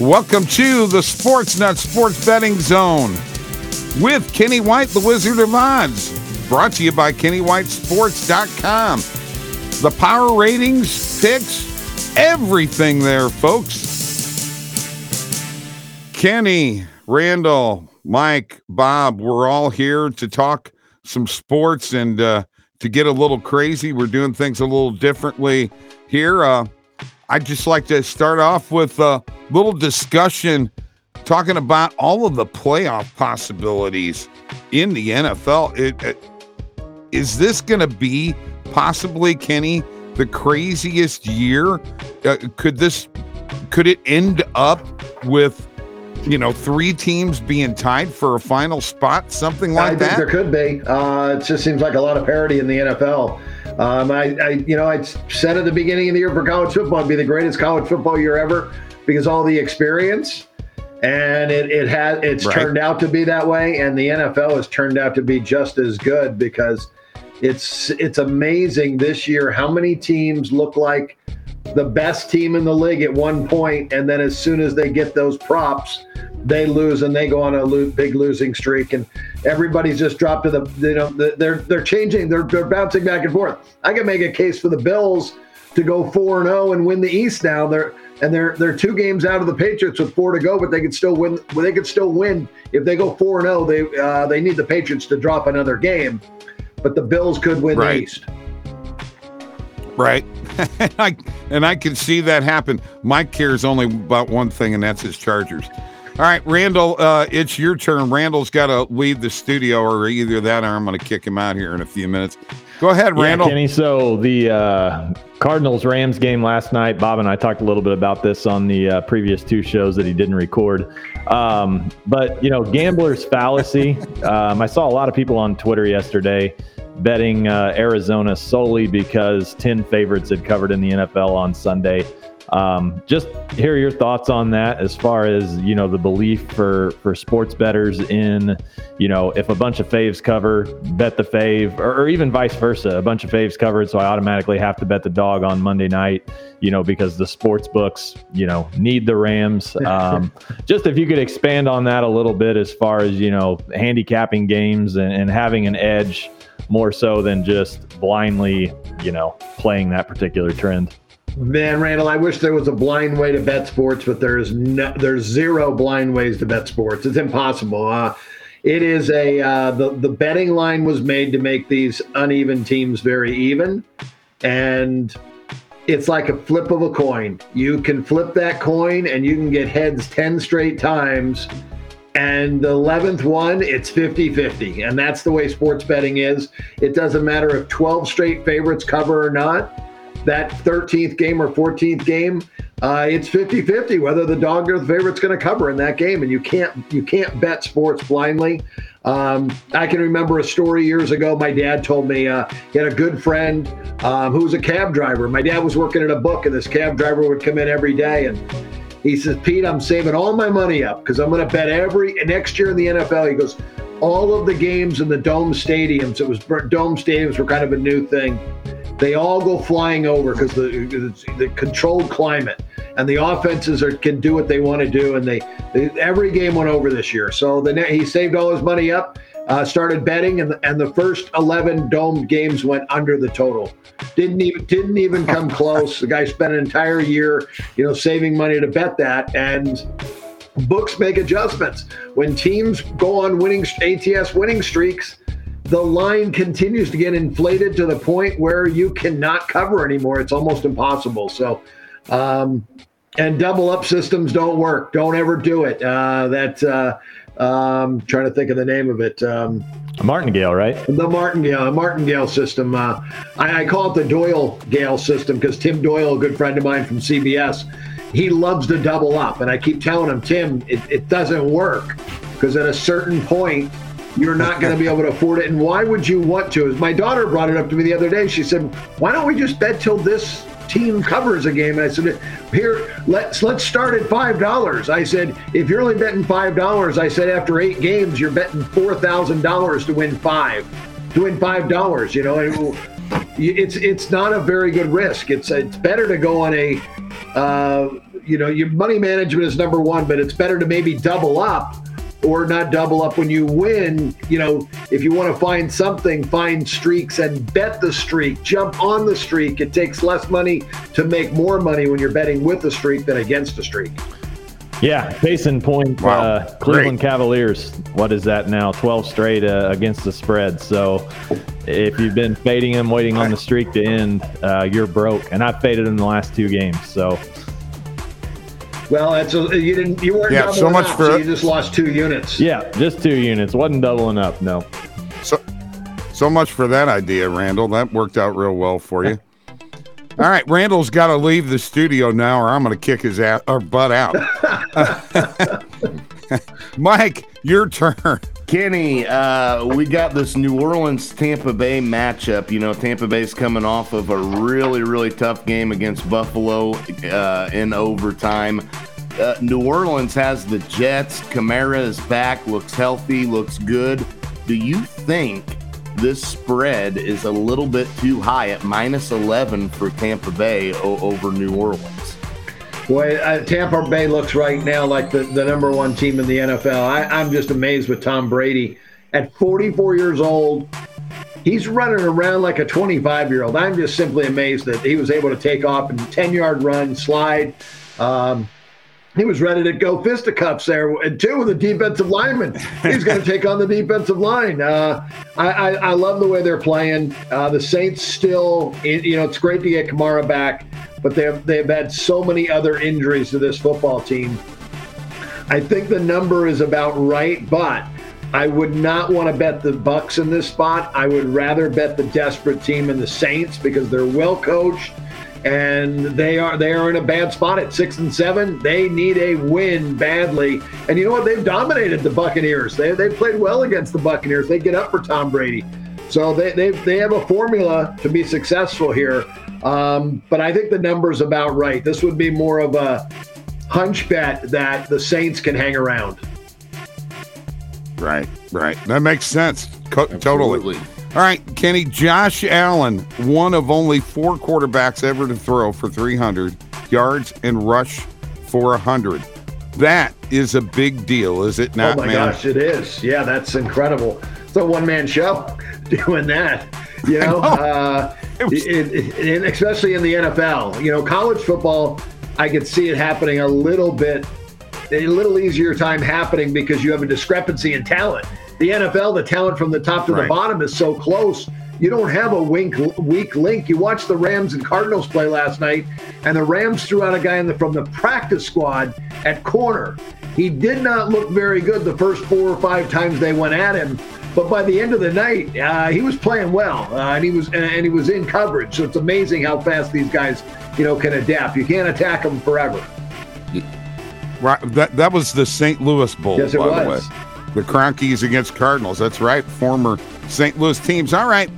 Welcome to the Sports Nutz Sports Betting Zone with Kenny White, the Wizard of Odds. Brought to you by KennyWhiteSports.com. The power ratings, picks, everything there, folks. Kenny, Randall, Mike, Bob, we're all here to talk some sports and uh, to get a little crazy. We're doing things a little differently here. Uh, I'd just like to start off with a little discussion talking about all of the playoff possibilities in the NFL. It, it, is this going to be possibly, Kenny, the craziest year? Uh, could this could it end up with you know three teams being tied for a final spot, something like I that? think there could be. Uh, it just seems like a lot of parity in the NFL. Um, I, I, you know, I said at the beginning of the year for college football, it'd be the greatest college football year ever because all the experience, and it, it has it's right. turned out to be that way, and the NFL has turned out to be just as good because it's it's amazing this year how many teams look like the best team in the league at one point, and then as soon as they get those props, they lose and they go on a lo- big losing streak, and everybody's just dropped to the you know they're they're changing, they're they're bouncing back and forth. I can make a case for the Bills to go four and zero oh and win the East now. They're and they're they're two games out of the Patriots with four to go, but they could still win. They could still win if they go four and zero. Oh, they uh, they need the Patriots to drop another game, but the Bills could win right. the East. Right. And, I, and I can see that happen. Mike cares only about one thing, and that's his Chargers. All right, Randall, uh, it's your turn. Randall's got to leave the studio, or either that or I'm going to kick him out here in a few minutes. Go ahead, Randall. Yeah, Kenny. So the uh, Cardinals Rams game last night, Bob and I talked a little bit about this on the uh, previous two shows that he didn't record. Um, but, you know, gambler's fallacy. Um, I saw a lot of people on Twitter yesterday betting uh, Arizona solely because 10 favorites had covered in the NFL on Sunday. Um, just hear your thoughts on that as far as you know the belief for for sports betters in you know if a bunch of faves cover bet the fave or, or, even vice versa a bunch of faves covered so I automatically have to bet the dog on Monday night you know because the sports books you know need the Rams um, just if you could expand on that a little bit as far as you know handicapping games and, and having an edge more so than just blindly, you know, playing that particular trend. Man, Randall, I wish there was a blind way to bet sports, but there's no, there's zero blind ways to bet sports. It's impossible. Uh, it is a uh, the the betting line was made to make these uneven teams very even, and it's like a flip of a coin. You can flip that coin, and you can get heads ten straight times and the 11th one, it's 50 50. And that's the way sports betting is. It doesn't matter if 12 straight favorites cover or not. That 13th game or 14th game, uh, it's 50 50 whether the dog or the favorite's going to cover in that game. And you can't you can't bet sports blindly. Um, I can remember a story years ago. My dad told me uh, he had a good friend um, who was a cab driver. My dad was working at a book, and this cab driver would come in every day and he says, Pete, I'm saving all my money up because I'm going to bet every next year in the NFL. He goes, all of the games in the dome stadiums. It was dome stadiums were kind of a new thing. They all go flying over because the the controlled climate and the offenses are, can do what they want to do. And they, they every game went over this year. So the he saved all his money up uh, started betting, and the, and the first eleven domed games went under the total. Didn't even didn't even come close. The guy spent an entire year, you know, saving money to bet that, and books make adjustments when teams go on winning ATS winning streaks. The line continues to get inflated to the point where you cannot cover anymore. It's almost impossible. So, um, and double up systems don't work. Don't ever do it. Uh, that uh, um, trying to think of the name of it. Um, a martingale, right? The martingale, the martingale system. Uh, I, I, call it the Doyle Gale system because Tim Doyle, a good friend of mine from CBS, he loves to double up, and I keep telling him, Tim, it, it doesn't work because at a certain point. You're not going to be able to afford it. And why would you want to? My daughter brought it up to me the other day. She said, Why don't we just bet till this team covers a game. And I said, here, let's let's start at five dollars. I said, if you're only betting five dollars, I said after eight games, you're betting four thousand dollars to win five, to win five dollars. You know, it's it's not a very good risk. It's it's better to go on a uh, you know, your money management is number one, but it's better to maybe double up or not double up when you win. You know, if you want to find something, find streaks and bet the streak, jump on the streak. It takes less money to make more money when you're betting with the streak than against the streak. Yeah, case in point, Wow. uh, Cleveland Great. Cavaliers. What is that now? 12 straight uh, against the spread. So if you've been fading them, waiting on the streak to end, uh, you're broke. And I faded them the last two games. So Well, that's a, you didn't you weren't Yeah, so much up, for- so you just lost two units. yeah, just two units. Wasn't doubling up. No. So, so much for that idea, Randall. That worked out real well for you. All right, Randall's got to leave the studio now, or I'm going to kick his ass or butt out. Mike, your turn. Kenny, uh, we got this New Orleans Tampa Bay matchup. You know, Tampa Bay's coming off of a really, really tough game against Buffalo uh, in overtime. Uh, New Orleans has the Jets. Kamara is back, looks healthy, looks good. Do you think this spread is a little bit too high at minus 11 for Tampa Bay over New Orleans? Boy, uh, Tampa Bay looks right now like the, the number one team in the NFL. I, I'm just amazed with Tom Brady. At 44 years old, he's running around like a 25 year old. I'm just simply amazed that he was able to take off and 10 yard run, slide. Um, he was ready to go fisticuffs there, and two with the defensive lineman. He's going to take on the defensive line. Uh, I, I, I love the way they're playing. Uh, the Saints still, you know, it's great to get Kamara back, but they've they've had so many other injuries to this football team. I think the number is about right, but I would not want to bet the Bucks in this spot. I would rather bet the desperate team in the Saints because they're well coached and they are they are in a bad spot at six and seven. They need a win badly. And you know what? They've dominated the Buccaneers. They they played well against the Buccaneers. They get up for Tom Brady. So they they, they have a formula to be successful here. Um, but I think the number's about right. This would be more of a hunch bet that the Saints can hang around. Right, right. That makes sense. Co- totally. All right, Kenny. Josh Allen, one of only four quarterbacks ever to throw for 300 yards and rush for 100. That is a big deal, is it not, oh my man? gosh, it is. Yeah, that's incredible. It's a one man show doing that. You know, know. uh, was- it- it- especially in the NFL. You know, college football, I could see it happening a little bit, a little easier time happening because you have a discrepancy in talent. The NFL, the talent from the top to the bottom is so close. You don't have a wink, weak link. You watched the Rams and Cardinals play last night, and the Rams threw out a guy in the, from the practice squad at corner. He did not look very good the first four or five times they went at him, but by the end of the night, uh, he was playing well, uh, and he was and he was in coverage. So it's amazing how fast these guys, you know, can adapt. You can't attack them forever. Right. That that was the St. Louis Bowl, Yes, by was. the way. The Kroenkes against Cardinals. That's right. Former St. Louis teams. All right.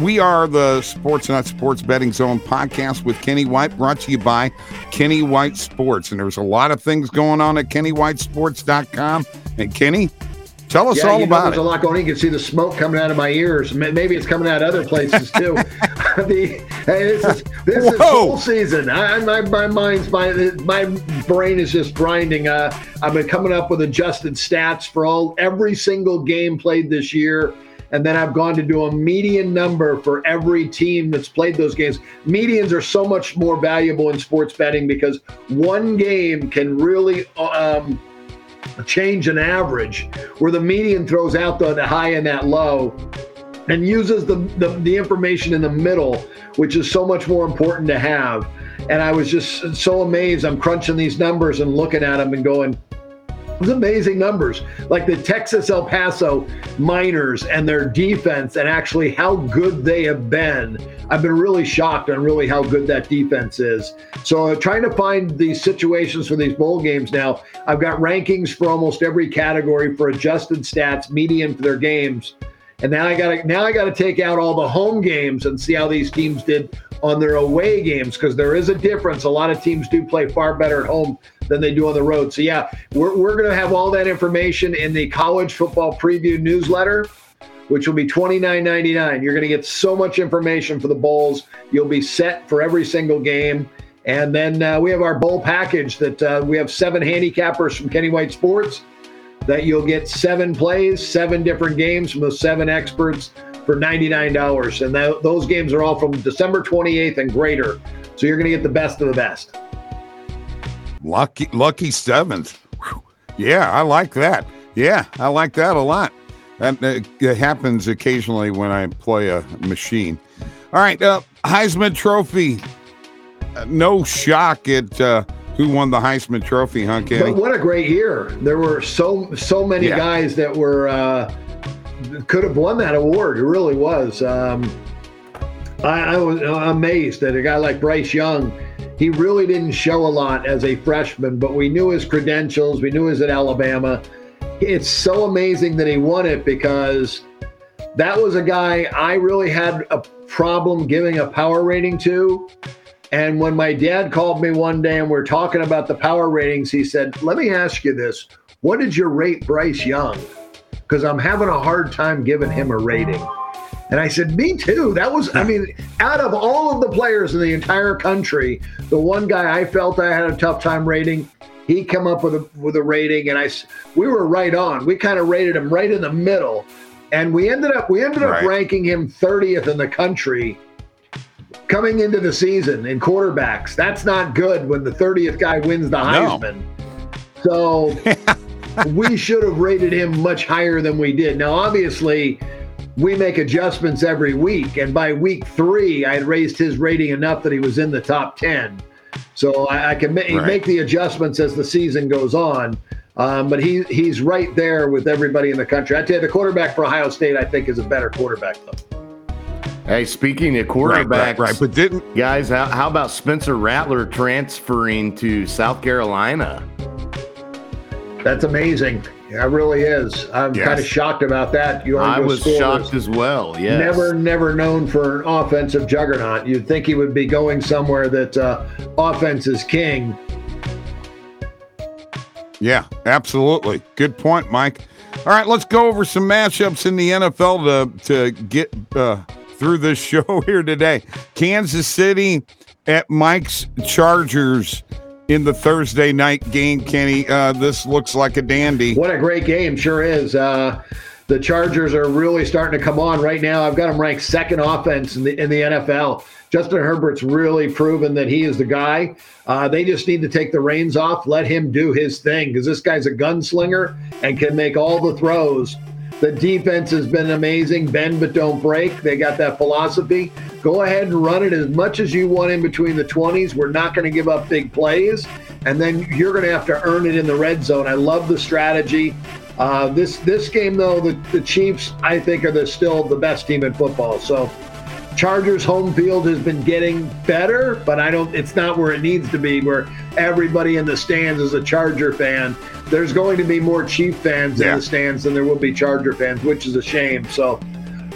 We are the Sports Nutz Sports Betting Zone podcast with Kenny White, brought to you by Kenny White Sports. And there's a lot of things going on at KennyWhiteSports.com. And Kenny, tell us Yeah, all you know, about there's it. a lot going on. You can see the smoke coming out of my ears. Maybe it's coming out other places too. the, hey, this is this is full season. I, I- my my mind's my my brain is just grinding. Uh, I've been coming up with adjusted stats for all every single game played this year. And then I've gone to do a median number for every team that's played those games. Medians are so much more valuable in sports betting because one game can really um, change an average where the median throws out the, the high and that low and uses the, the, the information in the middle, which is so much more important to have. And I was just so amazed. I'm crunching these numbers and looking at them and going, it's amazing numbers like the Texas El Paso Miners and their defense, and actually how good they have been. I've been really shocked on really how good that defense is. So, uh, trying to find these situations for these bowl games now, I've got rankings for almost every category for adjusted stats, median for their games. And now I got to now I got to take out all the home games and see how these teams did on their away games because there is a difference. A lot of teams do play far better at home than they do on the road. So yeah, we're we're going to have all that information in the college football preview newsletter, which will be twenty nine ninety nine. You're going to get so much information for the bowls. You'll be set for every single game. And then uh, we have our bowl package that uh, we have seven handicappers from Kenny White Sports that you'll get seven plays, seven different games from those seven experts for $99. And that, those games are all from December 28th and greater. So you're going to get the best of the best. Lucky, lucky seventh. Whew. Yeah, I like that. Yeah, I like that a lot. That, uh, it happens occasionally when I play a machine. All right, uh, Heisman Trophy. Uh, no shock at uh, who won the Heisman Trophy, huh, Kenny? But what a great year! There were so so many Yeah. guys that were uh, could have won that award. It really was. Um, I, I was amazed that a guy like Bryce Young. He really didn't show a lot as a freshman, but we knew his credentials. We knew he was at Alabama. It's so amazing that he won it because that was a guy I really had a problem giving a power rating to. And when my dad called me one day and we're talking about the power ratings, he said, Let me ask you this. What did you rate Bryce Young? Because I'm having a hard time giving him a rating. And I said, Me too. That was, I mean, out of all of the players in the entire country, the one guy I felt I had a tough time rating, he come up with a with a rating, and I, we were right on. We kind of rated him right in the middle, and we ended up we ended up Right. ranking him 30th in the country coming into the season in quarterbacks. That's not good when the 30th guy wins the No. Heisman. So we should have rated him much higher than we did. Now, obviously, we make adjustments every week, and by week three, I had raised his rating enough that he was in the top 10. So I, I can ma- Right. make the adjustments as the season goes on. Um, but he he's right there with everybody in the country. I tell you, the quarterback for Ohio State, I think, is a better quarterback though. Hey, speaking of right, quarterbacks, right, right. But didn't guys, how, how about Spencer Rattler transferring to South Carolina? That's amazing. Yeah, it really is. I'm Yes. kind of shocked about that. You I was shocked as well. Yes. Never, never known for an offensive juggernaut. You'd think he would be going somewhere that uh, offense is king. Yeah, absolutely. Good point, Mike. All right, let's go over some matchups in the NFL to to get uh, through this show here today. Kansas City at Mike's Chargers in the Thursday night game. Kenny, uh, this looks like a dandy. What a great game, sure is. Uh, the Chargers are really starting to come on right now. I've got them ranked second offense in the in the NFL. Justin Herbert's really proven that he is the guy. Uh, they just need to take the reins off, let him do his thing, because this guy's a gunslinger and can make all the throws. The defense has been amazing. Bend but don't break. They got that philosophy. Go ahead and run it as much as you want in between the 20s. We're not going to give up big plays. And then you're going to have to earn it in the red zone. I love the strategy. Uh, this this game, though, the, the Chiefs, I think, are the, still the best team in football. So Chargers home field has been getting better, but I don't. It's not where it needs to be. Where everybody in the stands is a Charger fan. There's going to be more Chief fans Yeah. in the stands than there will be Charger fans, which is a shame. So,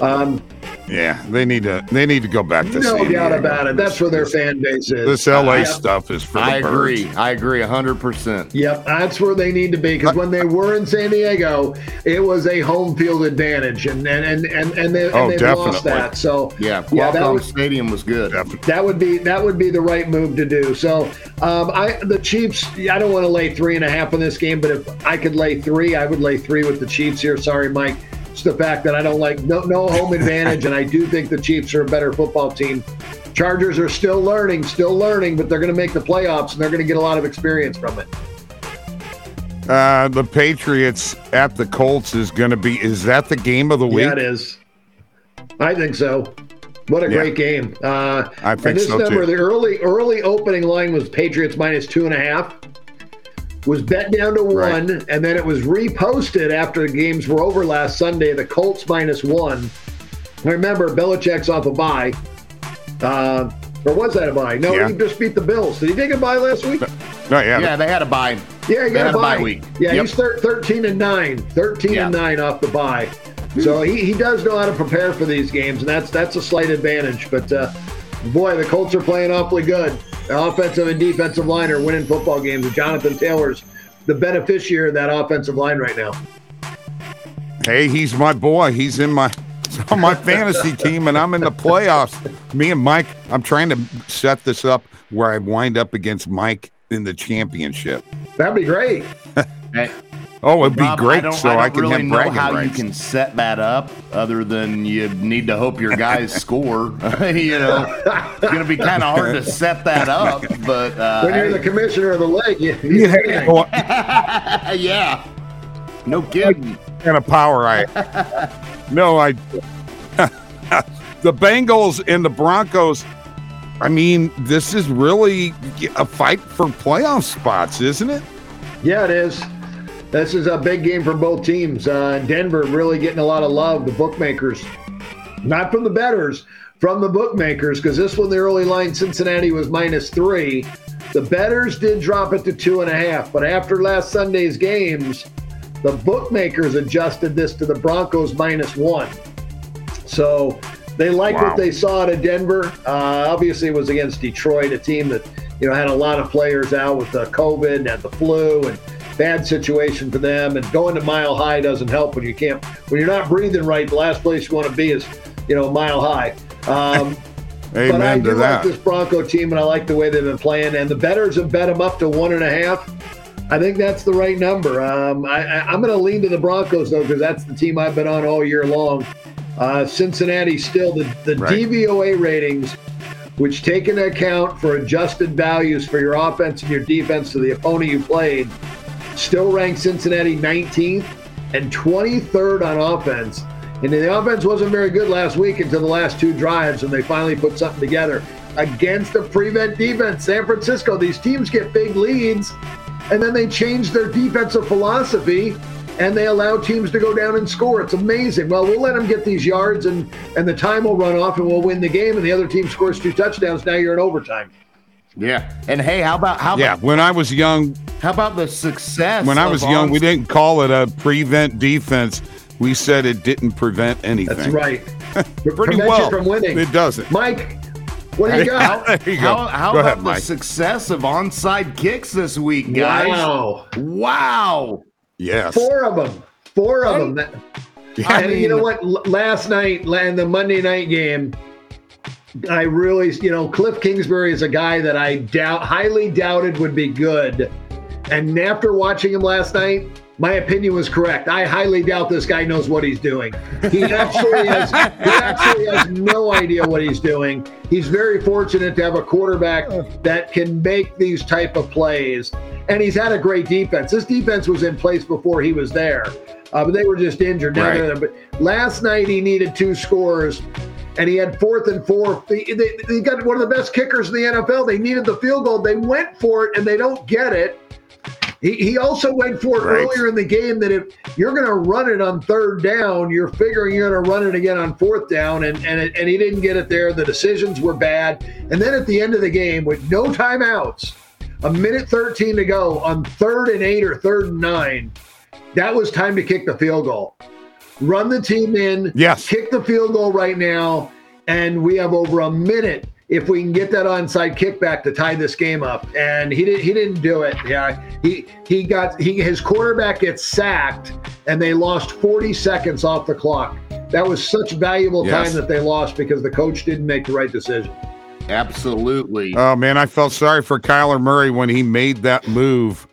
um, Yeah, they need to they need to go back to no San doubt Diego. about it. That's where their fan base is. This LA Yep. stuff is for the I birds. agree. I agree 100%. Yep, that's where they need to be because when they were in San Diego, it was a home field advantage, and and and and, and they, Oh, and they've lost that. So Yeah, yeah, that was Stadium was good. Definitely. that would be that would be the right move to do. So um, I the Chiefs. I don't want to lay three and a half in this game, but if I could lay three, I would lay three with the Chiefs here. Sorry, Mike. It's the fact that I don't like no no home advantage, and I do think the Chiefs are a better football team. Chargers are still learning, still learning, but they're going to make the playoffs, and they're going to get a lot of experience from it. Uh, the Patriots at the Colts is going to be. Is that the game of the week? Yeah, it is. I think so. What a Yeah. great game! Uh, I think and this so, number, too. the early early opening line was Patriots minus two and a half. Was bet down to Right. one, and then it was reposted after the games were over last Sunday. The Colts minus one. I Remember, Belichick's off a bye. Uh, or was that a bye? No, Yeah. he just beat the Bills. Did he take a bye last week? No, yeah. Yeah, they had a bye. Yeah, he They got had a a bye. bye week. Yeah, Yep. he's thir- 13 and 9. 13 and 9 off the bye. So he, he does know how to prepare for these games, and that's that's a slight advantage. But uh, boy, the Colts are playing awfully good. The offensive and defensive line are winning football games. And Jonathan Taylor's the beneficiary of that offensive line right now. Hey, he's my boy. He's in my on my fantasy team, and I'm in the playoffs. Me and Mike, I'm trying to set this up where I wind up against Mike in the championship. That'd be great. Hey, Oh, it'd be Bob, great, I so I, don't can really have know bragging how rights. you can set that up, other than you need to hope your guys score. you know, it's going to be kind of hard to set that up. But uh, When you're the commissioner of the league, you, you You had yeah, no kidding. kind of power I. no, I. the Bengals and the Broncos. I mean, this is really a fight for playoff spots, isn't it? Yeah, it is. This is a big game for both teams. Uh, Denver really getting a lot of love. The bookmakers, not from the betters, from the bookmakers, because this one, the early line, Cincinnati was minus three. The betters did drop it to two and a half, but after last Sunday's games, the bookmakers adjusted this to the Broncos minus one. So they like Wow. what they saw out of Denver. Uh, obviously, it was against Detroit, a team that you know had a lot of players out with the COVID and had the flu and bad situation for them. And going to Mile High doesn't help when you can't when you're not breathing right. The last place you want to be is you know Mile High. Um, but I Amen do to like this Bronco team, and I like the way they've been playing. And the betters have bet them up to one and a half. I think that's the right number. Um, I, I, I'm going to lean to the Broncos though, because that's the team I've been on all year long. Uh, Cincinnati still the the Right. DVOA ratings, which take into account for adjusted values for your offense and your defense to the opponent you played, still ranked Cincinnati 19th and 23rd on offense. And the offense wasn't very good last week until the last two drives, and they finally put something together against a prevent defense. San Francisco, these teams get big leads, and then they change their defensive philosophy and they allow teams to go down and score. It's amazing. Well, we'll let them get these yards and and the time will run off and we'll win the game and the other team scores two touchdowns. Now you're in overtime. Yeah, and hey, how about how Yeah, about when I was young, how about the success? when I of was young, we didn't call it a prevent defense. We said it didn't prevent anything. That's right. Pretty Prevents you well. from winning. It doesn't. Mike, what do you got? there you go. How, how go about ahead, the Mike. success of onside kicks this week, guys? Wow. Wow. Yes. Four of them. Four of them. That- Yeah, and you know what? L- Last night, la- in the Monday night game, I really, you know, Cliff Kingsbury is a guy that I doubt, highly doubted would be good. And after watching him last night, my opinion was correct. I highly doubt this guy knows what he's doing. He actually has, he actually has no idea what he's doing. He's very fortunate to have a quarterback that can make these type of plays, and he's had a great defense. This defense was in place before he was there, uh, but they were just injured. Now Right. they're there. But last night he needed two scores, and he had fourth and four. They, they, they got one of the best kickers in the NFL. They needed the field goal. They went for it, and they don't get it. He, he also went for it Right. earlier in the game that if you're going to run it on third down, you're figuring you're going to run it again on fourth down, and and, it, and he didn't get it there. The decisions were bad, and then at the end of the game, with no timeouts, a minute 13 to go on third and eight or third and nine, that was time to kick the field goal. Run the team in, Yes. kick the field goal right now, and we have over a minute if we can get that onside kickback to tie this game up. And he didn't. He didn't do it. Yeah, he he got he his quarterback gets sacked, and they lost 40 seconds off the clock. That was such valuable Yes. time that they lost because the coach didn't make the right decision. Absolutely. Oh man, I felt sorry for Kyler Murray when he made that move,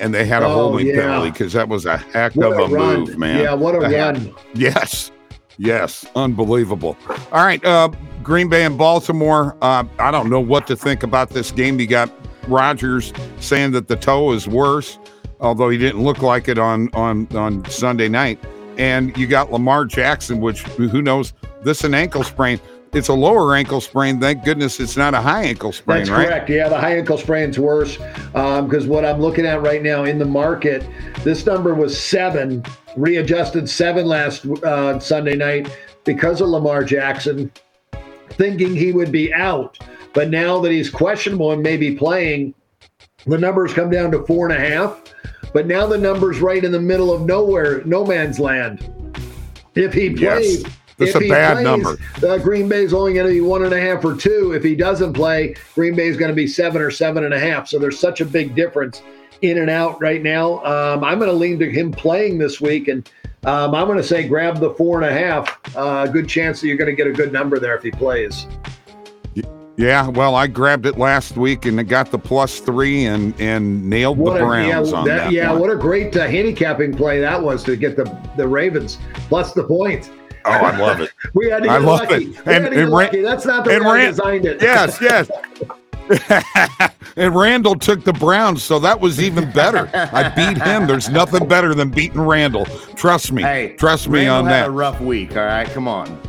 and they had a Oh, holding yeah. penalty because that was a heck What of a a, move, man. Yeah, what a heck- run. Yes, yes, unbelievable. All right, uh, Green Bay and Baltimore. Uh, I don't know what to think about this game. You got Rodgers saying that the toe is worse, although he didn't look like it on on on Sunday night. And you got Lamar Jackson, which who knows? This an ankle sprain. It's a lower ankle sprain. Thank goodness it's not a high ankle sprain, That's right? correct. Yeah, the high ankle sprain's worse because what I'm looking at right now in the market, this number was seven, readjusted seven last uh, Sunday night because of Lamar Jackson, thinking he would be out. But now that he's questionable and maybe playing, the numbers come down to four and a half. But now the number's right in the middle of nowhere, no man's land. If he Yes. That's if a bad plays, number. uh, Green Bay's only going to be one and a half or two. If he doesn't play, Green Bay's going to be seven or seven and a half. So there's such a big difference in and out right now. Um, I'm going to lean to him playing this week and Um, I'm going to say grab the four and a half. Uh, good chance that you're going to get a good number there if he plays. Yeah, well, I grabbed it last week and it got the plus three and and nailed What the a, Browns yeah, on that. yeah, one. what a great uh, handicapping play that was to get the the Ravens plus the point. Oh, I love it. We had to I love lucky. it. And- get and lucky. That's not the way I designed it. yes, yes. and Randall took the Browns, so that was even better. I beat him. There's nothing better than beating Randall. Trust me. Hey, Trust me Randall on had that. a rough week. All right, come on.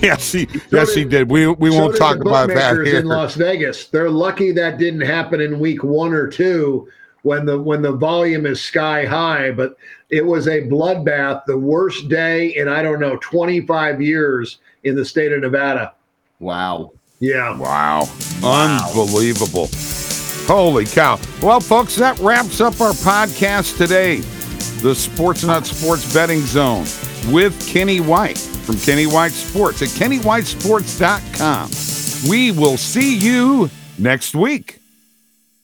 yes, he yes he did. We we So won't talk about that here. in Las Vegas. They're lucky that didn't happen in week one or two when the when the volume is sky high. But it was a bloodbath, the worst day in I don't know 25 years in the state of Nevada. Wow. Yeah. Wow. Unbelievable. Holy cow. Well, folks, that wraps up our podcast today. The Sports Nutz Sports Betting Zone with Kenny White from Kenny White Sports at kennywhitesports.com. We will see you next week.